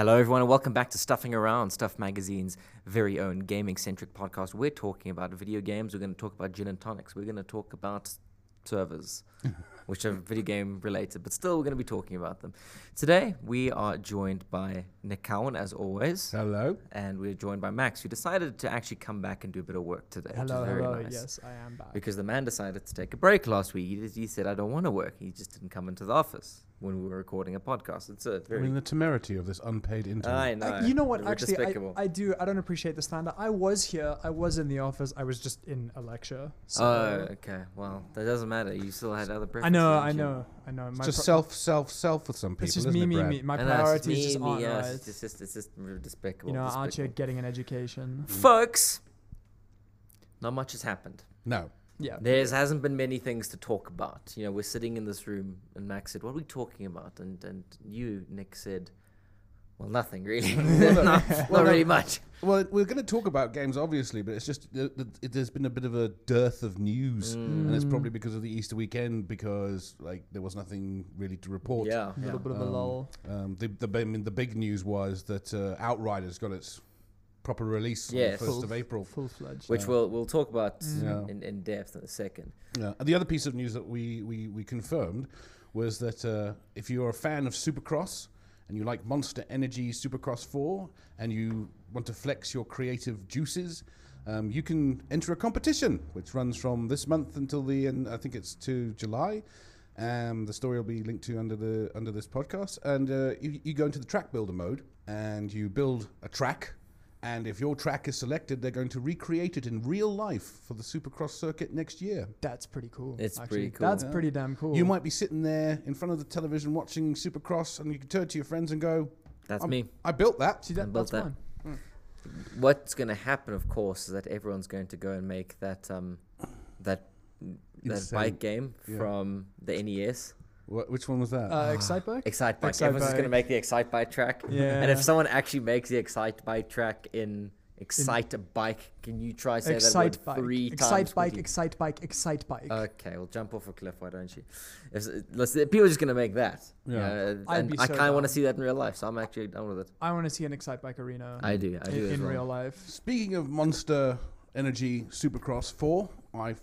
Hello, everyone, and welcome back to Stuffing Around, Stuff Magazine's very own gaming centric podcast. We're talking about video games, we're going to talk about gin and tonics, we're going to talk about servers, which are video game related, but still, we're going to be talking about them. Today, we are joined by Nick Cowan, as always, Hello. and we're joined by Max, who decided to actually come back and do a bit of work today. which is Hello, very hello. nice. Yes, I am back. Because the man decided to take a break last week. He, he said, I don't want to work. He just didn't come into the office when we were recording a podcast. It's a I very I mean, the temerity of this unpaid intern. I know. Uh, you know what? Actually, I. I do. I don't appreciate the slander. I was here. I was in the office. I was just in a lecture. So Oh, okay. Well, that doesn't matter. You still had other I know. I know. I know. it's just pro- self, self, self with some people. It's just isn't me, it, me, me. My I know, it's priorities just just me, aren't me, right. It's just, it's just r- despicable. You know, aren't you getting an education? Folks, not much has happened. No. Yeah. There hasn't been many things to talk about. You know, we're sitting in this room, and Max said, "What are we talking about?" And and you, Nick, said, "Well, nothing really. not not Well, no. really much." Well, we're going to talk about games, obviously, but it's just uh, it, there's been a bit of a dearth of news, and it's Mm. probably because of the Easter weekend because like there was nothing really to report. Yeah. A little bit of a Um, lull. Um, the the I mean, the big news was that uh, Outriders got its proper release Yes. on the first of April. Full fledged. Which Uh, we'll we'll talk about Mm. Yeah. in, in depth in a second. Yeah. And the other piece of news that we, we, we confirmed was that uh, if you're a fan of Supercross and you like Monster Energy Supercross 4 and you want to flex your creative juices, um, you can enter a competition which runs from this month until the end, I think it's to July. Um, the story will be linked to under the under this podcast, and uh, you, you go into the track builder mode and you build a track and if your track is selected, they're going to recreate it in real life for the Supercross circuit next year. That's pretty cool. It's actually. pretty cool. That's Yeah. pretty damn cool. You might be sitting there in front of the television watching Supercross, and you can turn to your friends and go, That's me. "I built that." see that? I built That's that. fun. What's going to happen, of course, is that everyone's going to go and make that um that that Insane. bike game Yeah. from the NES. Wh- which one was that? Uh, Excite bike. Excite Bike. Excite Everyone's just going to Bike. make the Excite Bike track. Yeah. And if someone actually makes the Excite Bike track in Excite Bike, can you try say that Excite word bike. three Excite times? bike. quickly? Excite bike. Excite bike. Okay, well, jump off a cliff, why don't you? If, let's, people are just going to make that. Yeah. Uh, I'd and be I kind of want to see that in real life, so I'm actually down with it. I want to see an Excite bike arena. I do. I in, do. as in well. real life. Speaking of Monster Energy Supercross 4, I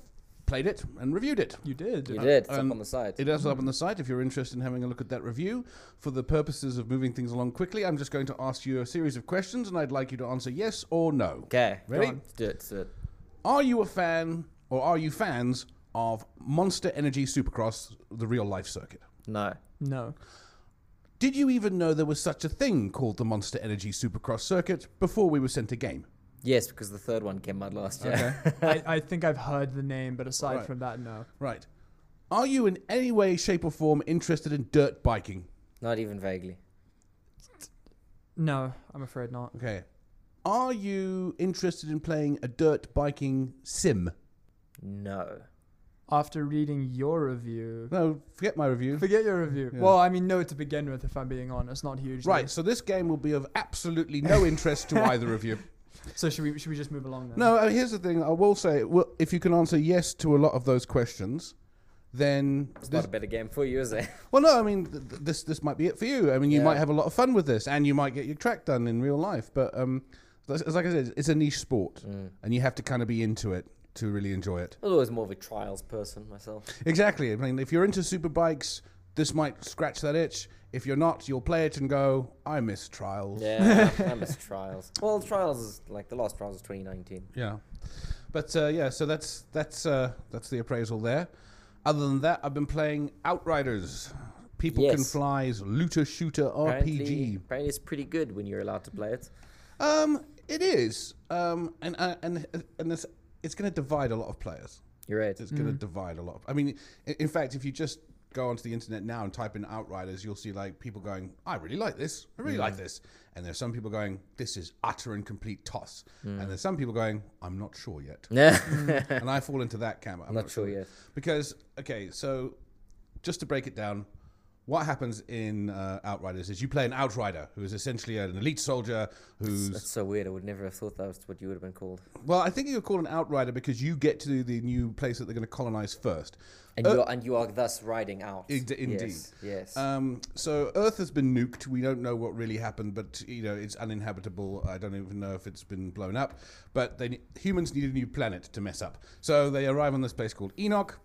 played it and reviewed it. You did. You Uh, did. It's up on the side. It is up on the site if you're interested in having a look at that review. For the purposes of moving things along quickly, I'm just going to ask you a series of questions, and I'd like you to answer yes or no. Okay. Ready? on. Let's do it. Let's do it. Are you a fan, or are you fans of Monster Energy Supercross, the real life circuit? No. No. Did you even know there was such a thing called the Monster Energy Supercross circuit before we were sent a game? Yes, because the third one came out last year. I, I think I've heard the name, but aside Right. from that, no. Right. Are you in any way, shape, or form interested in dirt biking? Not even vaguely. No, I'm afraid not. Okay. Are you interested in playing a dirt biking sim? No. After reading your review, No, forget my review. forget your review. Yeah. Well, I mean, no to begin with, if I'm being honest, not huge. Right, so this game will be of absolutely no interest to either of you. So should we should we just move along then? No, uh, here's the thing. I will say, well, if you can answer yes to a lot of those questions, then It's this, not a better game for you, is it? well, no, I mean th- th- this this might be it for you. I mean, you Yeah. might have a lot of fun with this, and you might get your track done in real life. But um, as as like I said, it's a niche sport, Mm. and you have to kind of be into it to really enjoy it. I was always more of a trials person myself. Exactly. I mean, if you're into super bikes, this might scratch that itch. If you're not, you'll play it and go, "I miss trials." Yeah, I miss trials. Well, trials is like the last trials is 2019. Yeah. But uh, yeah, so that's that's uh, that's the appraisal there. Other than that, I've been playing Outriders, People Can Yes. Fly's looter shooter Apparently, RPG. apparently it's pretty good when you're allowed to play it. Um, it is. Um, and uh, and and it's it's going to divide a lot of players. You're right. It's going to divide a lot. Of, I mean, in, in fact, if you just go onto the internet now and type in Outriders, you'll see like people going, "I really like this. I really like this," and there's some people going, "This is utter and complete toss," hmm. and there's some people going, "I'm not sure yet," Yeah, and I fall into that camp. I'm not sure. yet. because okay, so just to break it down, what happens in uh, Outriders is you play an Outrider who is essentially an elite soldier who's That's so weird. I would never have thought that was what you would have been called. well. I think you're called an Outrider because you get to the new place that they're going to colonize first. And Uh, you are, and you are thus riding out. Inde- indeed. Yes. yes. Um, so Earth has been nuked. We don't know what really happened, but you know it's uninhabitable. I don't even know if it's been blown up. But they, humans need a new planet to mess up. So they arrive on this place called Enoch.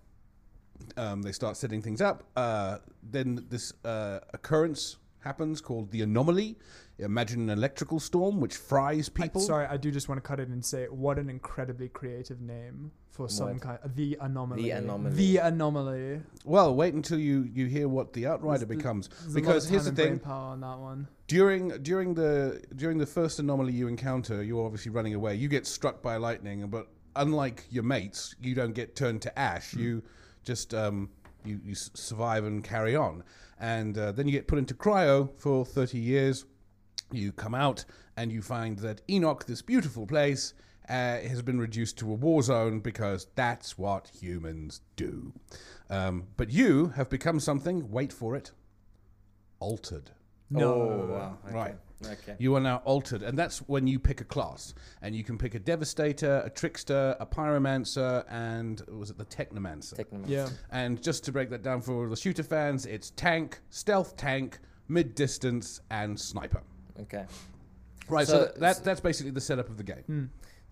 Um, they start setting things up. Uh, then this uh, occurrence happens called the anomaly. Imagine an electrical storm which fries I- people. sorry, I do just want to cut it and say what an incredibly creative name for some What? kind. The anomaly. The Anomaly. The anomaly. Well, wait until you, you hear what the Outrider There's- becomes. There's Because a lot here's of the time and thing: power on that one. during during the during the first anomaly you encounter, you're obviously running away. You get struck by lightning, but unlike your mates, you don't get turned to ash. You just um, you, you survive and carry on, and uh, then you get put into cryo for 30 years. You come out and you find that Enoch, this beautiful place, uh, has been reduced to a war zone because that's what humans do. Um, but you have become something. Wait for it. Altered. No. Oh, wow. Okay. Right. Okay. You are now altered, and that's when you pick a class, and you can pick a devastator, a trickster, a pyromancer, and was it the technomancer? Technomancer. Yeah. and just to break that down for all the shooter fans, it's tank, stealth tank, mid distance, and sniper. Okay. Right, so, So- that, that that's basically the setup of the game. Hmm.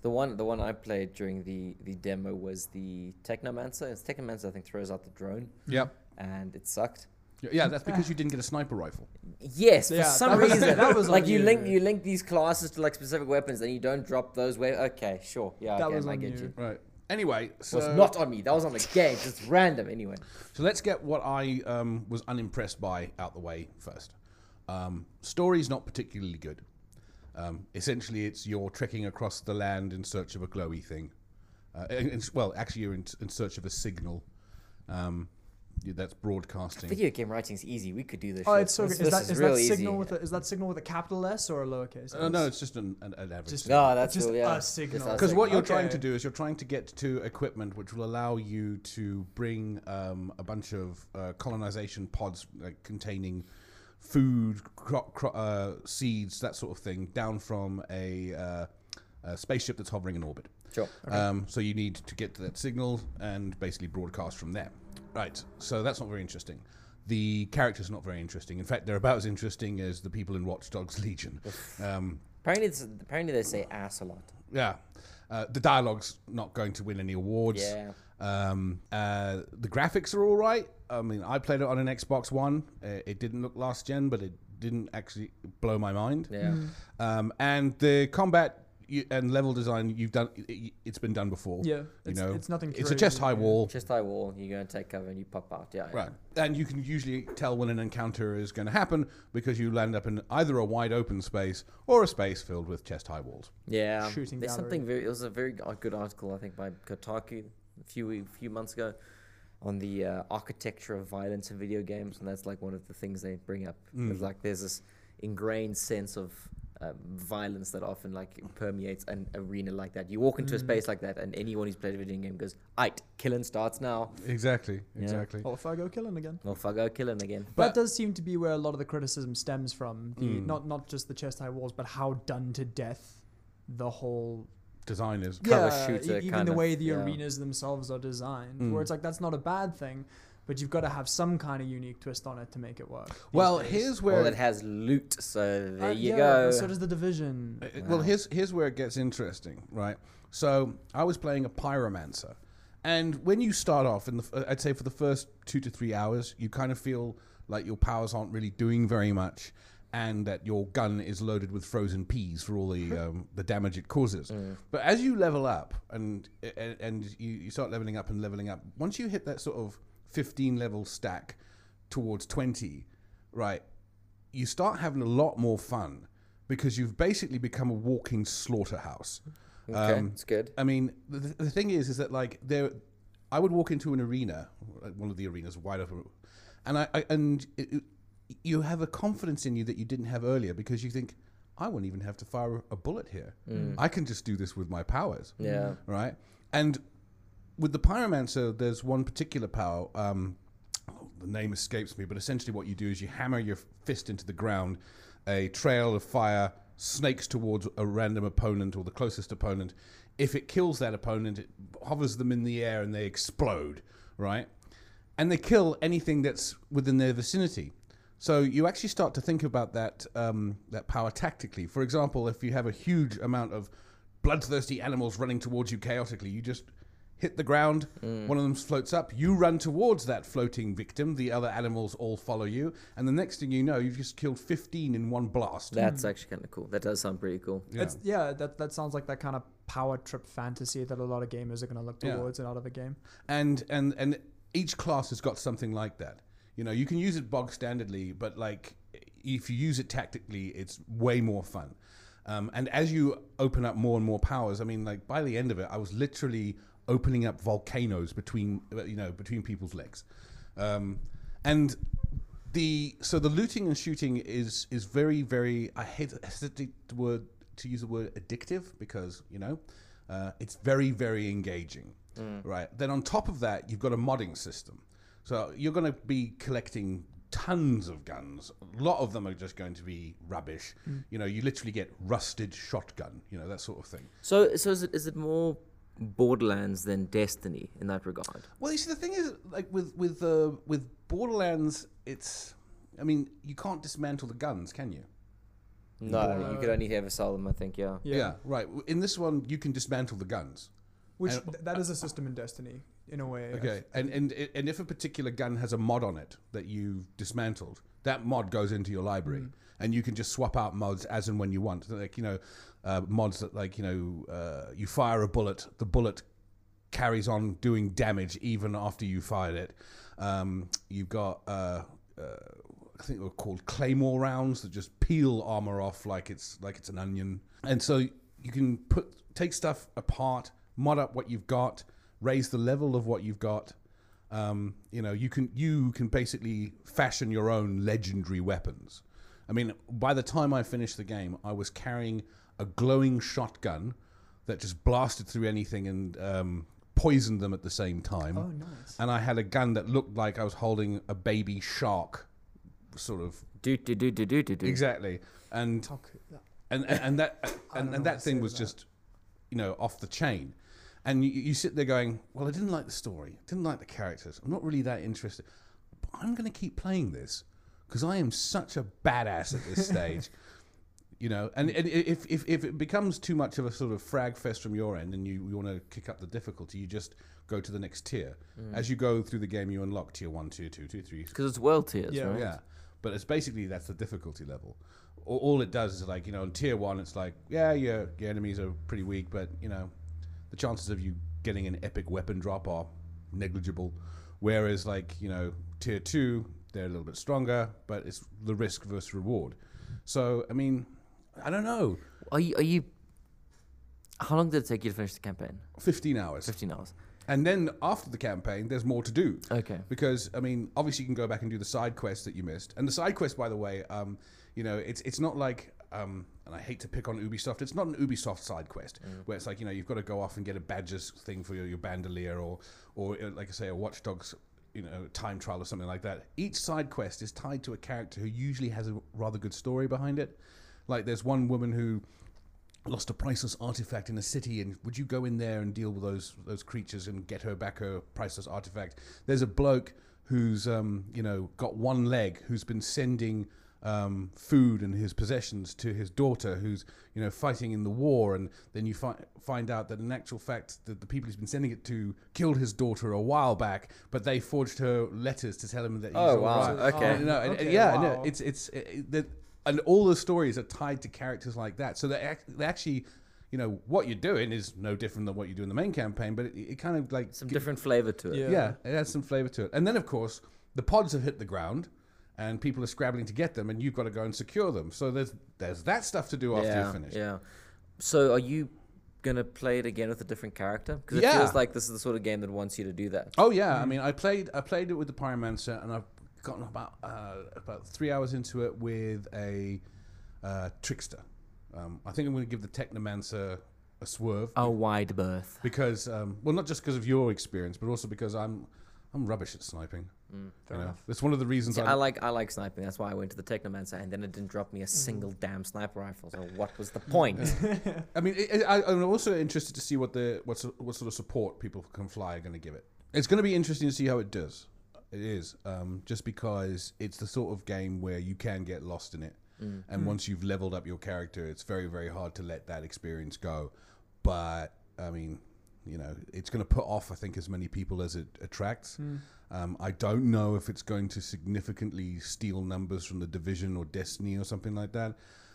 The one, the one I played during the the demo was the Technomancer. It's Technomancer, I think, throws out the drone, Yep. and it sucked. Yeah, that's because you didn't get a sniper rifle. Yes, for Yeah, some that was- reason. that was like on you you. link you link these classes to like specific weapons, and you don't drop those. We- okay, sure, yeah, That okay, was I on get you. you. Right. Anyway, It so was not on me. That was on the game. Just random. Anyway. So let's get what I um, was unimpressed by out the way first. Um, story's not particularly good. Um, essentially, it's you're trekking across the land in search of a glowy thing. Uh, in- in- well, actually, you're in, in search of a signal um, yeah, that's broadcasting. Video game writing is easy. We could do this. Oh, shit. it's so This- good. Is this that, is real that easy. signal with a, is that signal with a capital S or a lowercase? Uh, no, S? it's just an, an, an average. Just- No, that's Just cool, yeah. a signal. Because what you're trying to do is you're trying to get to equipment which will allow you to bring um, a bunch of uh, colonization pods like, containing food, cro- cro- uh, seeds, that sort of thing, down from a, uh, a spaceship that's hovering in orbit. Sure. Um, so you need to get to that signal and basically broadcast from there. Right. So that's not very interesting. The character's are not very interesting. In fact, they're about as interesting as the people in Watch Dogs Legion. Um, Apparently, it's, apparently they say ass a lot. yeah. Uh, the dialogue's not going to win any awards. Yeah. Um, uh, the graphics are all right. I mean, I played it on an Xbox One. Uh, it didn't look last gen, but it didn't actually blow my mind. Yeah. Um, and the combat y- and level design, you've done. It, it's been done before. Yeah, You it's, know, it's nothing. it's a chest high wall. Chest high wall. You go and take cover, and you pop out. Yeah. yeah. Right. And you can usually tell when an encounter is going to happen because you land up in either a wide open space or a space filled with chest high walls. Yeah, Shooting There's gallery. something very. It was a very good article, I think, by Kotaku a few few months ago on the uh, architecture of violence in video games, and that's like one of the things they bring up. Mm. Like there's this ingrained sense of um, violence that often like permeates an arena like that. You walk into a Mm. space like that, and anyone who's played a video game goes, "Aight, killing starts now." Exactly. Yeah. Exactly. Or if I go killing again. Or if I go killing again. But that does seem to be where a lot of the criticism stems from. The Mm. not not just the chest high walls, but how done to death the whole design is. yeah, shooter e- even kind the way the yeah. arenas themselves are designed, Mm. where it's like that's not a bad thing, but you've got to have some kind of unique twist on it to make it work. Well, days. here's where Well, it has loot, so there Uh, you yeah, go. So does the division. Uh, Well, here's here's where it gets interesting, right? So I was playing a pyromancer, and when you start off, in the uh, I'd say for the first two to three hours, you kind of feel like your powers aren't really doing very much, and that your gun is loaded with frozen peas for all the um, the damage it causes. Mm. But as you level up and and, and you, you start leveling up and leveling up, once you hit that sort of fifteen level stack towards twenty, right? You start having a lot more fun because you've basically become a walking slaughterhouse. Okay, Um, it's good. I mean, the, the thing is, is that like there, I would walk into an arena, one of the arenas, wide open, and I, I and it, it- you have a confidence in you that you didn't have earlier because you think, I won't even have to fire a bullet here. Mm. I can just do this with my powers, Yeah. right? And with the pyromancer, there's one particular power. Um, the name escapes me, but essentially what you do is you hammer your fist into the ground, a trail of fire snakes towards a random opponent or the closest opponent. If it kills that opponent, it hovers them in the air and they explode, right? And they kill anything that's within their vicinity. So you actually start to think about that um, that power tactically. For example, if you have a huge amount of bloodthirsty animals running towards you chaotically, you just hit the ground. One of them floats up. You run towards that floating victim. The other animals all follow you, and the next thing you know, you've just killed fifteen in one blast. That's actually kind of cool. That does sound pretty cool. Yeah. It's yeah, that that sounds like that kind of power trip fantasy that a lot of gamers are going to look Yeah. towards and out of a game. and and and each class has got something like that. You know, you can use it bog standardly, but like if you use it tactically, it's way more fun. Um, and as you open up more and more powers, I mean, like by the end of it, I was literally opening up volcanoes between uh, you know between people's legs, um, and the so the looting and shooting is is very very I hate hesitate the word to use the word addictive because you know uh, it's very very engaging right? Then on top of that you've got a modding system. So you're going to be collecting tons of guns. A lot of them are just going to be rubbish. You know you literally get rusted shotgun you know that sort of thing. So, so is it is it more Borderlands than Destiny in that regard? Well, you see, the thing is, like with with uh, with Borderlands, it's, I mean, you can't dismantle the guns, can you? No, you could only ever sell them. I think. Yeah. Yeah. right. In this one, you can dismantle the guns. Which And- th- that is a system in Destiny in a way. Okay, and and and if a particular gun has a mod on it that you've dismantled, that mod goes into your library, and you can just swap out mods as and when you want. Like you know, uh, mods that like you know, uh, you fire a bullet, the bullet carries on doing damage even after you fired it. Um, you've got. Uh, uh, I think they're called claymore rounds that just peel armor off like it's like it's an onion. And so you can put take stuff apart, mod up what you've got, raise the level of what you've got. Um, you know, you can you can basically fashion your own legendary weapons. I mean, by the time I finished the game, I was carrying a glowing shotgun that just blasted through anything and um, poisoned them at the same time. Oh, nice. and I had a gun that looked like I was holding a baby shark, sort of. Do do do do do do do. exactly, and How and and, and that and, and that thing was to just, you know, off the chain, and you, you sit there going, well, I didn't like the story, I didn't like the characters, I'm not really that interested, but I'm going to keep playing this because I am such a badass at this stage. You know, and, and if, if if it becomes too much of a sort of frag fest from your end, and you, you want to kick up the difficulty, you just go to the next tier. Mm. As you go through the game, you unlock tier one, tier two, tier three, Because it's world tiers, Yeah. right? yeah, but it's basically that's the difficulty level. All, all it does is like you know, in tier one, it's like yeah, your your enemies are pretty weak, but you know, the chances of you getting an epic weapon drop are negligible. Whereas like you know, tier two, they're a little bit stronger, but it's the risk versus reward. So I mean, I don't know, Are you are you? How long did it take you to finish the campaign? fifteen hours, Fifteen hours. and then after the campaign, there's more to do. Okay. because I mean, obviously you can go back and do the side quests that you missed. And the side quest, by the way, um, you know, it's it's not like, um, and I hate to pick on Ubisoft. It's not an Ubisoft side quest where it's like you know you've got to go off and get a badges thing for your, your bandolier or or uh, like I say a Watch Dogs. You know, time trial or something like that. Each side quest is tied to a character who usually has a rather good story behind it. Like, there's one woman who lost a priceless artifact in a city and would you go in there and deal with those those creatures and get her back her priceless artifact there's a bloke who's um, you know got one leg who's been sending um, food and his possessions to his daughter who's you know fighting in the war and then you fi- find out that in actual fact that the people he's been sending it to killed his daughter a while back but they forged her letters to tell him that he's Oh, all wow. right. Okay. You know, and- and Okay, yeah, no, it's it's it, that, and all the stories are tied to characters like that. So they ac- they actually, you know, what you're doing is no different than what you do in the main campaign, but it, it kind of like Some gi- different flavor to it. Yeah. Yeah, it adds some flavor to it. And then of course the pods have hit the ground. And people are scrabbling to get them, and you've got to go and secure them. So there's there's that stuff to do after yeah, you finish. Yeah. So are you gonna play it again with a different character? Because it Yeah. feels like this is the sort of game that wants you to do that. Oh yeah, I mean, I played I played it with the Pyromancer, and I've gotten about uh, about three hours into it with a uh, trickster. Um, I think I'm going to give the Technomancer a swerve A wide berth. because, um, well, not just because of your experience, but also because I'm I'm rubbish at sniping. Fair you know, enough. that's one of the reasons See, I, I like I like sniping. That's why I went to the Technomancer, and then it didn't drop me a single damn sniper rifle. So what was the point? I mean, it, it, I, I'm also interested to see what the what sort- what sort of support people can fly are going to give it. It's going to be interesting to see how it does. It is um, just because it's the sort of game where you can get lost in it, Mm. and once you've leveled up your character, it's very very hard to let that experience go. But I mean, you know, it's going to put off I think as many people as it attracts. Hmm. Um, I don't know if it's going to significantly steal numbers from the Division or Destiny or something like that.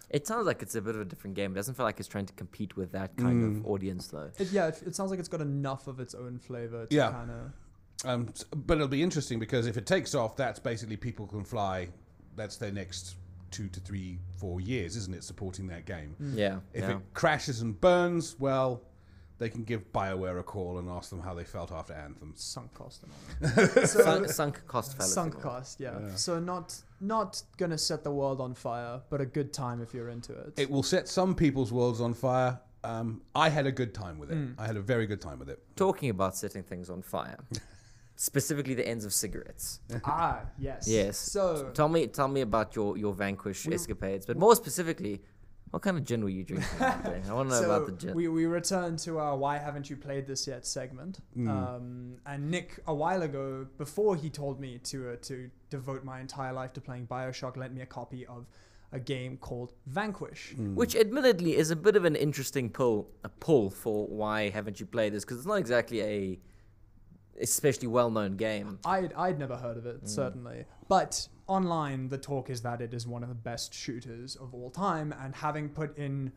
It sounds like it's a bit of a different game. It doesn't feel like it's trying to compete with that kind Mm. of audience, though. It, yeah, it, it sounds like it's got enough of its own flavor to Yeah. kind of. Um, but it'll be interesting because if it takes off, that's basically people can fly. That's their next two to three, four years, isn't it? Supporting that game. Yeah. If yeah. it crashes and burns, well, they can give Bioware a call and ask them how they felt after Anthem. Sunk cost and all. that. so, sunk, sunk cost fellas. sunk cost, yeah. So not not gonna set the world on fire, but a good time if you're into it. It will set some people's worlds on fire. Um, I had a good time with it. Mm. I had a very good time with it. Talking about setting things on fire, specifically the ends of cigarettes. ah, yes. Yes. So Tell me, tell me about your your Vanquish We- escapades, but more specifically, what kind of gin were you drinking? that day? I want to know so about the gin. we we return to our "Why haven't you played this yet?" segment. Mm. Um, and Nick, a while ago, before he told me to uh, to devote my entire life to playing Bioshock, lent me a copy of a game called Vanquish. Mm. Which, admittedly, is a bit of an interesting pull, a pull for why haven't you played this? Because it's not exactly a especially well-known game. I'd I'd never heard of it Mm. certainly, but online the talk is that it is one of the best shooters of all time, and having put in.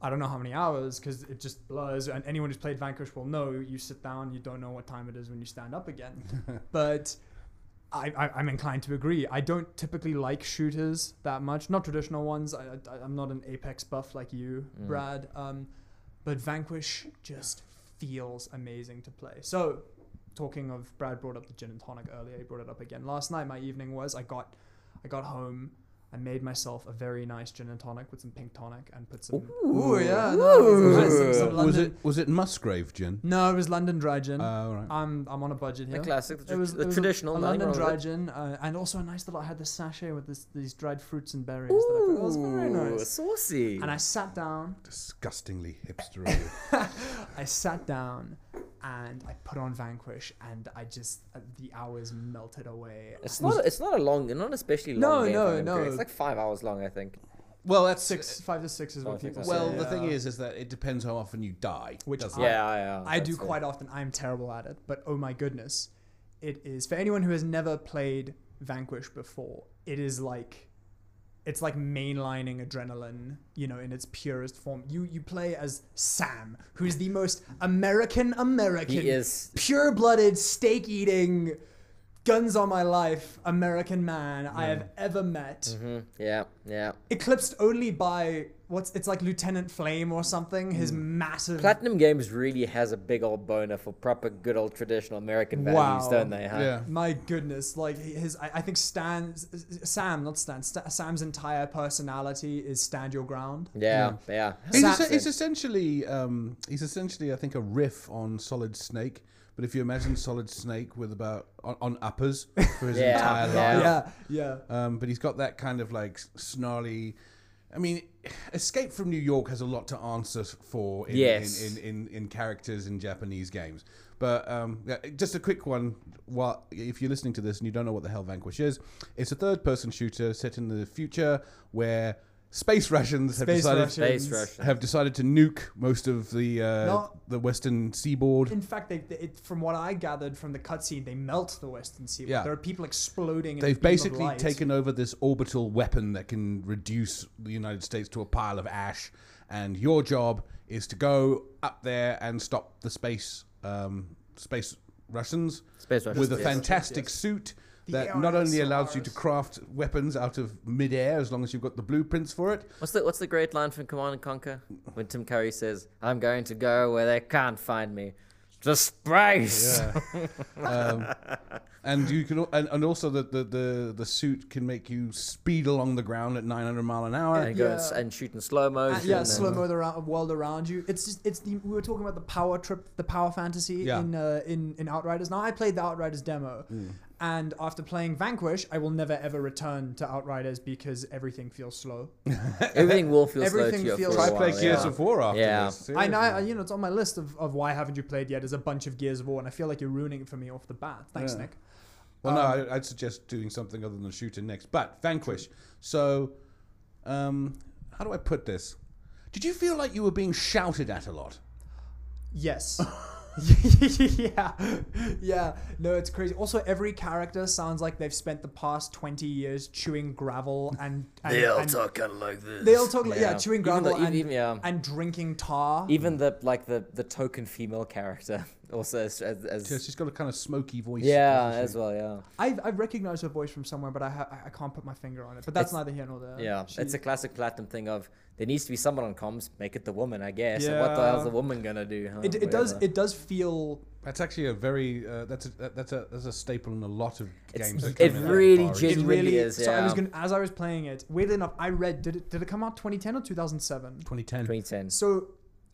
I don't know how many hours because it just blurs. And anyone who's played Vanquish will know you sit down, you don't know what time it is when you stand up again. but I, I, I'm inclined to agree. I don't typically like shooters that much, not traditional ones. I, I, I'm not an Apex buff like you, Mm. Brad. Um, but Vanquish just feels amazing to play. So, talking of Brad brought up the gin and tonic earlier. He brought it up again last night. My evening was I got, I got home. I made myself a very nice gin and tonic with some pink tonic and put some. Ooh. yeah, no, it was nice. Some- some was it was it Musgrave gin? No, it was London dry gin. Uh, all right. I'm I'm on a budget The here. classic, the, It was, the it was a- traditional, a, nothing London dry it. gin, uh, and also a nice little. I had this sachet with this, these dried fruits and berries. Ooh, that I put. It was very nice. saucy. And I sat down. Disgustingly hipster. I sat down, and I put on Vanquish, and I just uh, the hours melted away. It's not. It's not a long. Not especially No, long. game no, no. It's like five hours long, I think. well, that's six, five to six is what people that's say. Well, the yeah. thing is, is that it depends how often you die. Which doesn't I- yeah, yeah. I do that's fair. quite often. I'm terrible at it, but oh my goodness, it is for anyone who has never played Vanquish before. It is like, it's like mainlining adrenaline, you know, in its purest form. You you play as Sam, who's the most American American, He is. pure-blooded, steak-eating, guns on my life American man I have ever met hmm Yeah, yeah. eclipsed only by what's it's like Lieutenant Flame or something. His Mm. massive Platinum Games really has a big old boner for proper good old traditional American values, Wow. don't they? Huh? Yeah. My goodness, like his, I, I think Stan, Sam, not Stan, Sta- Sam's entire personality is stand your ground. Yeah, yeah. He's, Sa- es- he's essentially, um, he's essentially, I think, a riff on Solid Snake. But if you imagine Solid Snake with about on, on uppers for his Yeah, entire yeah. life, Yeah, yeah. um, but he's got that kind of like snarly. I mean, Escape from New York has a lot to answer for in, Yes. in, in, in, in characters in Japanese games. But um, yeah, just a quick one. While, if you're listening to this and you don't know what the hell Vanquish is, it's a third person shooter set in the future where space Russians have Space decided Russians. Space Rush. have decided to nuke most of the uh, No. the western seaboard. In fact, they, they, it, from what I gathered from the cutscene, they melt the Western Seaboard. Yeah. There are people exploding. In a They've beam of basically light. taken over this orbital weapon that can reduce the United States to a pile of ash, and your job is to go up there and stop the space um, space Russians Space Rush. with a yes. fantastic Yes. suit The that not only allows you to craft weapons out of midair as long as you've got the blueprints for it. What's the What's the great line from Command and Conquer when Tim Curry says, "I'm going to go where they can't find me." To space. um, and you can, and, and also the, the, the, the suit can make you speed along the ground at 900 mile an hour. And go and, Yeah. and shoot in slow motion. Uh, yeah, slow mo the ra- world around you. It's just it's the we were talking about the power trip, the power fantasy Yeah. in uh, in in Outriders. Now I played the Outriders demo, And after playing Vanquish, I will never ever return to Outriders because everything feels slow. Everything will feel Everything slow to you feels- for a Try play Gears yeah. of War after Yeah. this. I know, I, you know, it's on my list of, of why haven't you played yet. Is a bunch of Gears of War, and I feel like you're ruining it for me off the bat. Thanks, Yeah. Nick. Well, no, Um, I, I'd suggest doing something other than shooting next. But Vanquish. So, um, how do I put this? Did you feel like you were being shouted at a lot? Yes. yeah, yeah. No, it's crazy. Also, every character sounds like they've spent the past twenty years chewing gravel and, and They all and talk kind of like this. They all talk like yeah, chewing Even gravel the- and, even, yeah. and drinking tar. Even the like the the token female character also as as, as Yeah, she's got a kind of smoky voice. yeah doesn't as she? well yeah I've, I've recognized her voice from somewhere, but I ha- I can't put my finger on it. But that's It's- neither here nor there. yeah She- it's a classic platinum thing of there needs to be someone on comms make it the woman I guess and what the hell's Yeah. the woman gonna do huh? it, it does Whatever. it does feel That's actually a very uh, that's a that- that's a that's a staple in a lot of It's- games. that it come in that really far. it genuinely really is, So I was yeah. gonna as I was playing it. Weirdly enough, I read did it did it come out 2010 or 2007? 2010. 2010 So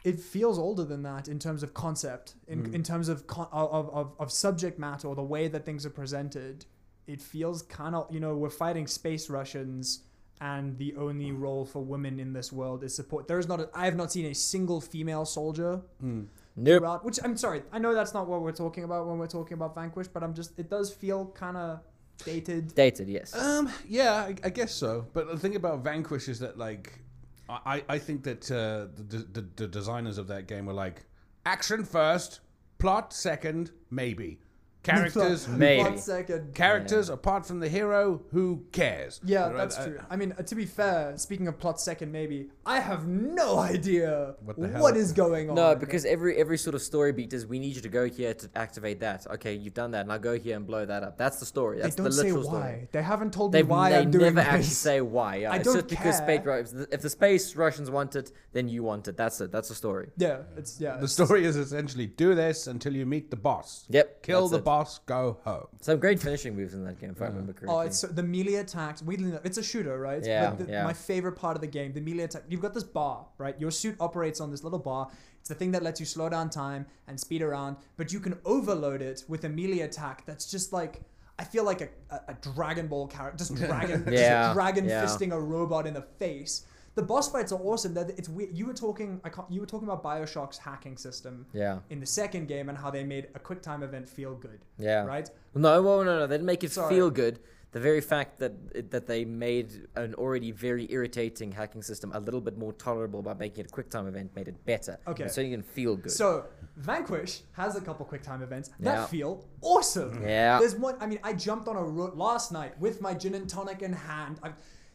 it feels older than that in terms of concept, in, Mm. in terms of, con- of, of of subject matter or the way that things are presented. It feels kind of you know we're fighting space Russians, and the only role for women in this world is support. There is not. A, I have not seen a single female soldier Mm. nope throughout. Which I'm sorry, I know that's not what we're talking about when we're talking about Vanquish, but I'm just it does feel kind of dated. dated yes Um, yeah, I, I guess so. But the thing about Vanquish is that, like, I, I think that uh, the, the, the designers of that game were like, action first, plot second, maybe. Characters, Maybe. One second. characters apart from the hero, who cares? Yeah, Right, that's I- true. I mean, uh, to be fair, speaking of plot second, maybe I have no idea What the hell? what is going on. No, because every every sort of story beat is we need you to go here to activate that. Okay, you've done that. Now go here and blow that up. That's the story. That's they don't the say why. story. They haven't told They me why they I'm doing never this. actually say why. Yeah, I it's don't just because space if the, space Russians want it, then you want it. That's it. That's the story. Yeah, it's yeah. The it's- story is essentially do this until you meet the boss. Yep. Kill the it. Boss, go home. Some great finishing moves in that game, if I remember oh, correctly. Oh, it's so, the melee attacks. Weirdly enough, it's a shooter, right? Yeah, But the, yeah. My favorite part of the game, the melee attack. You've got this bar, right? Your suit operates on this little bar. It's the thing that lets you slow down time and speed around, but you can overload it with a melee attack that's just like. I feel like a, a, a Dragon Ball character, just dragon, Yeah, just dragon yeah. fisting a robot in the face. The boss fights are awesome. That it's weird. You were talking, I can't, you were talking about Bioshock's hacking system yeah, in the second game and how they made a quick time event feel good, yeah. right? No, well, no, no. They didn't make it Sorry. feel good. The very fact that that they made an already very irritating hacking system a little bit more tolerable by making it a quick time event made it better. Okay. So you can feel good. So Vanquish has a couple quick time events Yeah. that feel awesome. Yeah. There's one. I mean, I jumped on a ro- last night with my gin and tonic in hand. I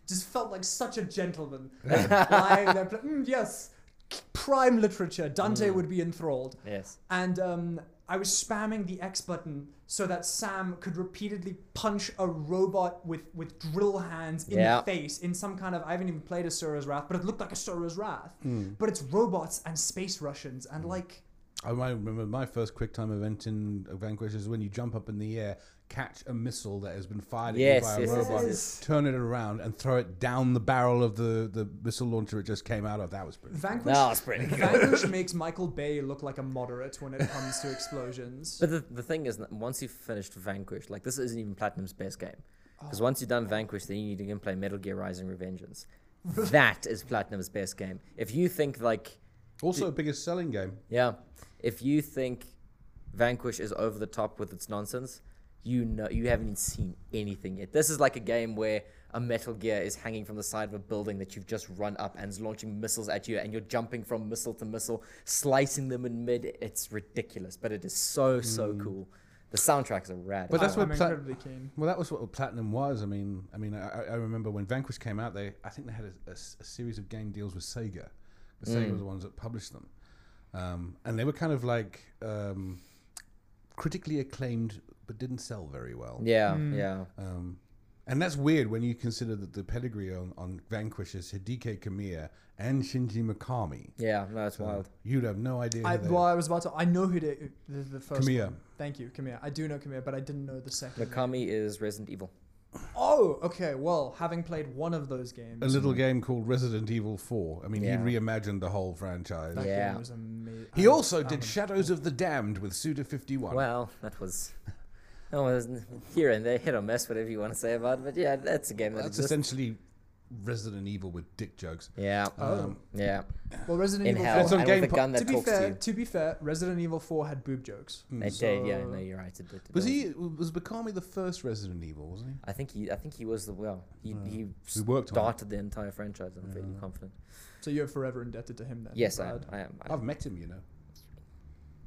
just felt like such a gentleman, lying there. Mm, yes, prime literature. Dante would be enthralled. yes. And um, I was spamming the X button so that Sam could repeatedly punch a robot with, with drill hands in Yeah. the face in some kind of. I haven't even played Asura's Wrath, but it looked like Asura's Wrath. Hmm. But it's robots and space Russians and like. I might remember my first QuickTime event in Vanquish is when you jump up in the air, catch a missile that has been fired at Yes, you by a yes, yes, robot, yes. turn it around, and throw it down the barrel of the, the missile launcher it just came out of. That was pretty. Vanquish, No, it's pretty good. Vanquish makes Michael Bay look like a moderate when it comes to explosions. But the, the thing is, that once you've finished Vanquish, like this isn't even Platinum's best game. Oh. Because once you've done oh. Vanquish, then you need to go and play Metal Gear Rising Revengeance. that is Platinum's best game. If you think like, Also, a biggest selling game. yeah, if you think Vanquish is over the top with its nonsense, you know you haven't even seen anything yet. This is like a game where a Metal Gear is hanging from the side of a building that you've just run up and is launching missiles at you, and you're jumping from missile to missile, slicing them in mid. It's ridiculous, but it is so so cool. The soundtracks are rad. But that's I'm what Pla- incredibly keen. Well, that was what Platinum was. I mean, I mean, I, I remember when Vanquish came out. They, I think they had a series of game deals with Sega. The Sega Mm. were the ones that published them, um, and they were kind of like um, critically acclaimed, but didn't sell very well. yeah, Mm. yeah, Um, and that's weird when you consider that the pedigree on, on Vanquish is Hideki Kamiya and Shinji Mikami. yeah. No, it's So wild. You'd have no idea. I, they well, are. I was about to. I know who the, the, the first. Kamiya. one. Thank you, Kamiya. I do know Kamiya, but I didn't know the second. Mikami is Resident Evil. Oh, okay. Well, having played one of those games, a little game called Resident Evil 4. I mean, Yeah. he reimagined the whole franchise. that Yeah. game was amazing. He also did Shadows of the Damned with Suda 51. Well, that was Oh, well, there's- here and there, hit or miss, whatever you want to say about it. But yeah, that's a game that That's exists. essentially Resident Evil with dick jokes. Yeah, Um, yeah. Well, Resident In Evil hell, 4. It's Game with a gun To that be talks to fair, you. to be fair, Resident Evil 4 had boob jokes. mm. It did, yeah. So- No, you're right. It did. It Was he? Was Mikami the first Resident Evil? Wasn't he? I think he. I think he was the well. He Uh, he We worked on. started the entire franchise. I'm fairly Yeah. confident. So you're forever indebted to him then. Yes, I am. Brad. I am. I I've met him, you know.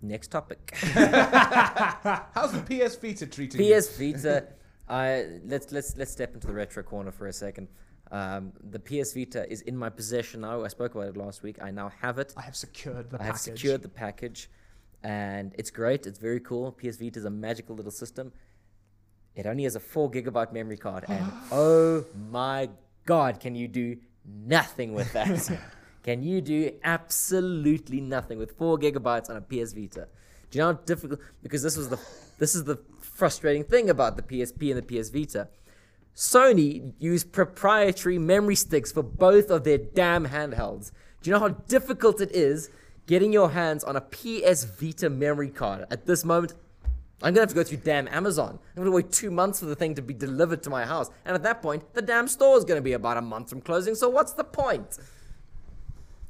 Next topic. How's the PS Vita treating you? PS Vita. I let's let's let's step into the retro corner for a second. Um, the PS Vita is in my possession now. I spoke about it last week. I now have it. I have secured the package. I have secured the package, and it's great. It's very cool. PS Vita is a magical little system. It only has a four gigabyte memory card, and oh my god, can you do nothing with that? can you do absolutely nothing with four gigabytes on a PS Vita? Do you know how difficult? Because this was the this is the frustrating thing about the PSP and the PS Vita. Sony used proprietary memory sticks for both of their damn handhelds. Do you know how difficult it is getting your hands on a PS Vita memory card at this moment? I'm gonna have to go through damn Amazon. I'm gonna wait two months for the thing to be delivered to my house. And at that point, the damn store is gonna be about a month from closing, so what's the point?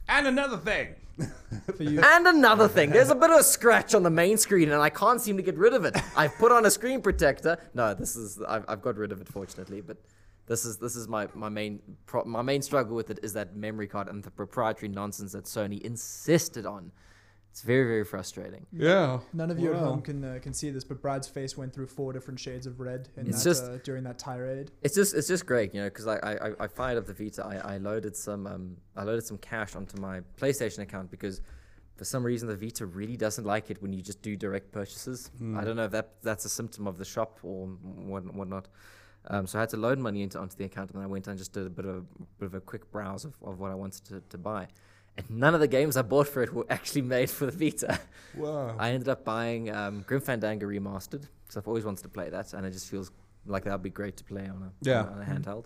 And another thing. For you. And another thing, there's a bit of a scratch on the main screen, and I can't seem to get rid of it. I've put on a screen protector. No, this is I've, I've got rid of it fortunately, but this is this is my my main pro, my main struggle with it is that memory card and the proprietary nonsense that Sony insisted on. It's very very frustrating. Yeah. None of you at Wow. home can uh, can see this, but Brad's face went through four different shades of red in It's that, just- uh, during that tirade. It's just it's just great, you know, because I, I I- I fired up the Vita. I, I loaded some um I loaded some cash onto my PlayStation account because for some reason the Vita really doesn't like it when you just do direct purchases. I don't know if that that's a symptom of the shop or what whatnot. Um, so I had to load money into onto the account, and then I went and just did a bit of a bit of a quick browse of, of what I wanted to, to buy. And none of the games I bought for it were actually made for the Vita. Wow. I ended up buying um, Grim Fandango remastered, so I've always wanted to play that, and it just feels like that would be great to play on a Yeah. on a handheld.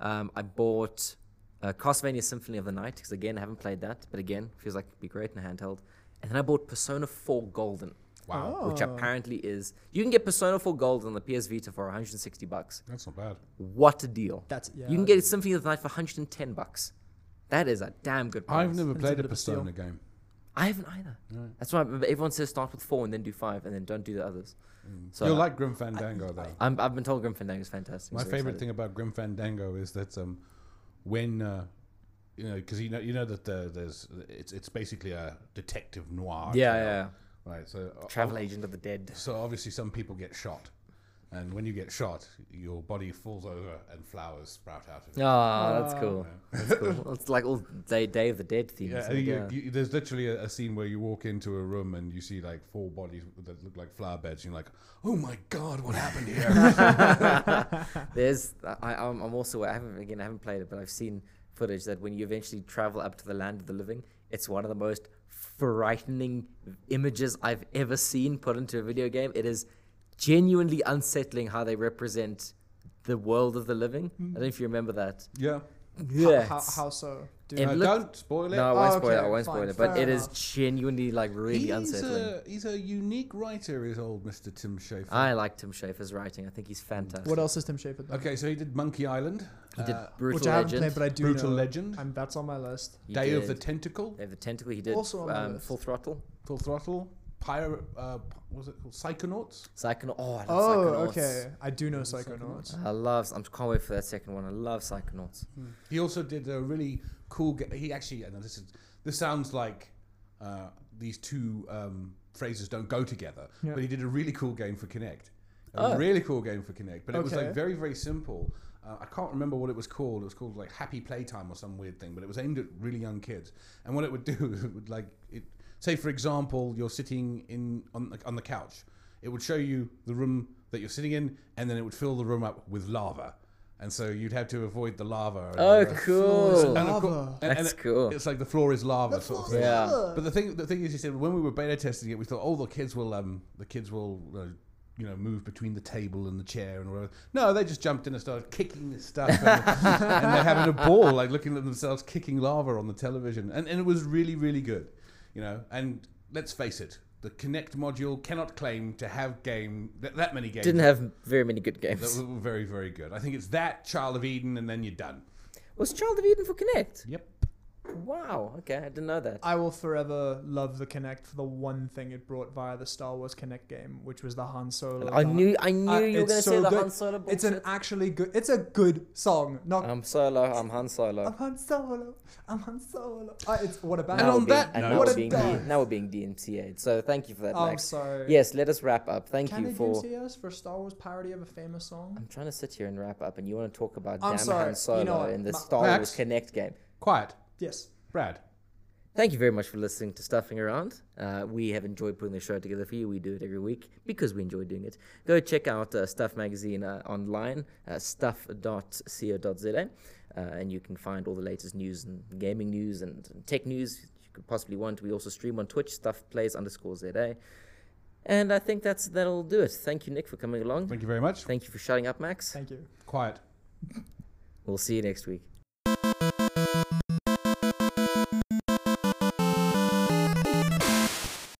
Um, I bought uh, Castlevania Symphony of the Night because again I haven't played that, but again feels like it'd be great in a handheld. And then I bought Persona 4 Golden, wow. which Oh. apparently is you can get Persona 4 Golden on the PS Vita for 160 bucks. That's not bad. What a deal! That's yeah. You can get Symphony of the Night for 110 bucks. That is a damn good price. I've never It's a played a of a steal. Game. I haven't either. Right. That's why everyone says start with four and then do five and then don't do the others. So You'll I- like Grim Fandango, though. I'm, I've been told Grim Fandango is fantastic. My so favorite excited. thing about Grim Fandango is that um, when uh, you know, because you know, you know that the, there's it's it's basically a detective noir. Yeah, tale, yeah. Right. So uh, Travel agent of the dead. So obviously, some people get shot, and when you get shot, your body falls over and flowers sprout out of it. Oh, that's cool. That's cool. it's like all day, day of the Dead themes. Yeah, isn't and it? you, Yeah. you, there's literally a, a scene where you walk into a room and you see like four bodies that look like flower beds. And you're like, oh my god, what happened here? There's, I, I'm, I'm also, I haven't, again, I haven't played it, but I've seen footage that when you eventually travel up to the land of the living, it's one of the most frightening images I've ever seen put into a video game. It is genuinely unsettling how they represent the world of the living. I don't know if you remember that. yeah. Yeah. How, how, how so? Do It looked- don't spoil it. no, I won't Oh, spoil it. I won't spoil fine, it. But fair it is enough. genuinely like really he's unsettling. a he's a unique writer. Is old Mister Tim Schafer. I like Tim Schafer's writing. I think he's fantastic. what else is Tim Schafer done? okay, so he did Monkey Island. He did uh, Brutal Which I haven't Legend. played, but I do Brutal know. Legend. And that's on my list. He Day of the Tentacle. Day of the Tentacle. He did Also on um, list. Full Throttle. Full Throttle. Pyro. Uh, what was it called? Psychonauts. Psychonaut. Oh, I love Oh, Psychonauts. okay. I do know Psychonauts. Psychonauts. I love. I can't wait for that second one. I love Psychonauts. He also did a really cool. Ga- he actually, and this is this sounds like uh, these two um, phrases don't go together, Yeah. but he did a really cool game for Kinect. A Oh. really cool game for Kinect. but it was like very very simple. Uh, I can't remember what it was called. It was called like Happy Playtime or some weird thing, but it was aimed at really young kids. And what it would do it would like it. Say for example, you're sitting in on the, on the couch. It would show you the room that you're sitting in, and then it would fill the room up with lava. And so you'd have to avoid the lava. and Oh, cool. And of Lava. and- and That's it- cool. It's like the floor is lava sort of thing. Yeah. But the thing, the thing is, he said when we were beta testing it, we thought, oh, the kids will, um, the kids will, uh, you know, move between the table and the chair and whatever. No, they just jumped in and started kicking this stuff, and, and they're having a ball, like looking at themselves kicking lava on the television, and and it was really, really good, you know. And let's face it, the Kinect module cannot claim to have game that, that many games. Didn't have very many good games. that were very very good. I think it's that Child of Eden, and then you're done. Was Child of Eden for Kinect? Yep. Wow. Okay, I didn't know that. I will forever love the Kinect for the one thing it brought via the Star Wars Kinect game, which was the Han Solo. I the knew. I knew Uh, you were it's gonna so say the good. Han Solo bullshit. It's an actually good. It's a good song. Not I'm Solo. I'm Han Solo. I'm Han Solo. I'm Han Solo. Uh, it's what a band. And Now on we're being, that and now What we're being dog. Now we're being DMCA'd. So thank you for that, I'm Max. sorry. Yes, let us wrap up. Thank you for. Can you they for. DMCA us for a Star Wars parody of a famous song? I'm trying to sit here and wrap up, and you want to talk about I'm damn sorry, Han Solo you know in the Ma- Star Max? Wars Kinect game. Quiet, Yes. Brad. Thank you very much for listening to Stuffing Around. Uh, we have enjoyed putting the show together for you. We do it every week because we enjoy doing it. Go check out uh, Stuff Magazine uh, online, uh, stuff.co.za, uh, and you can find all the latest news and gaming news and, and tech news you could possibly want. We also stream on Twitch, Stuff Plays underscore ZA. And I think that's that'll do it. Thank you, Nick, for coming along. Thank you very much. Thank you for shutting up, Max. Thank you. Quiet. We'll see you next week.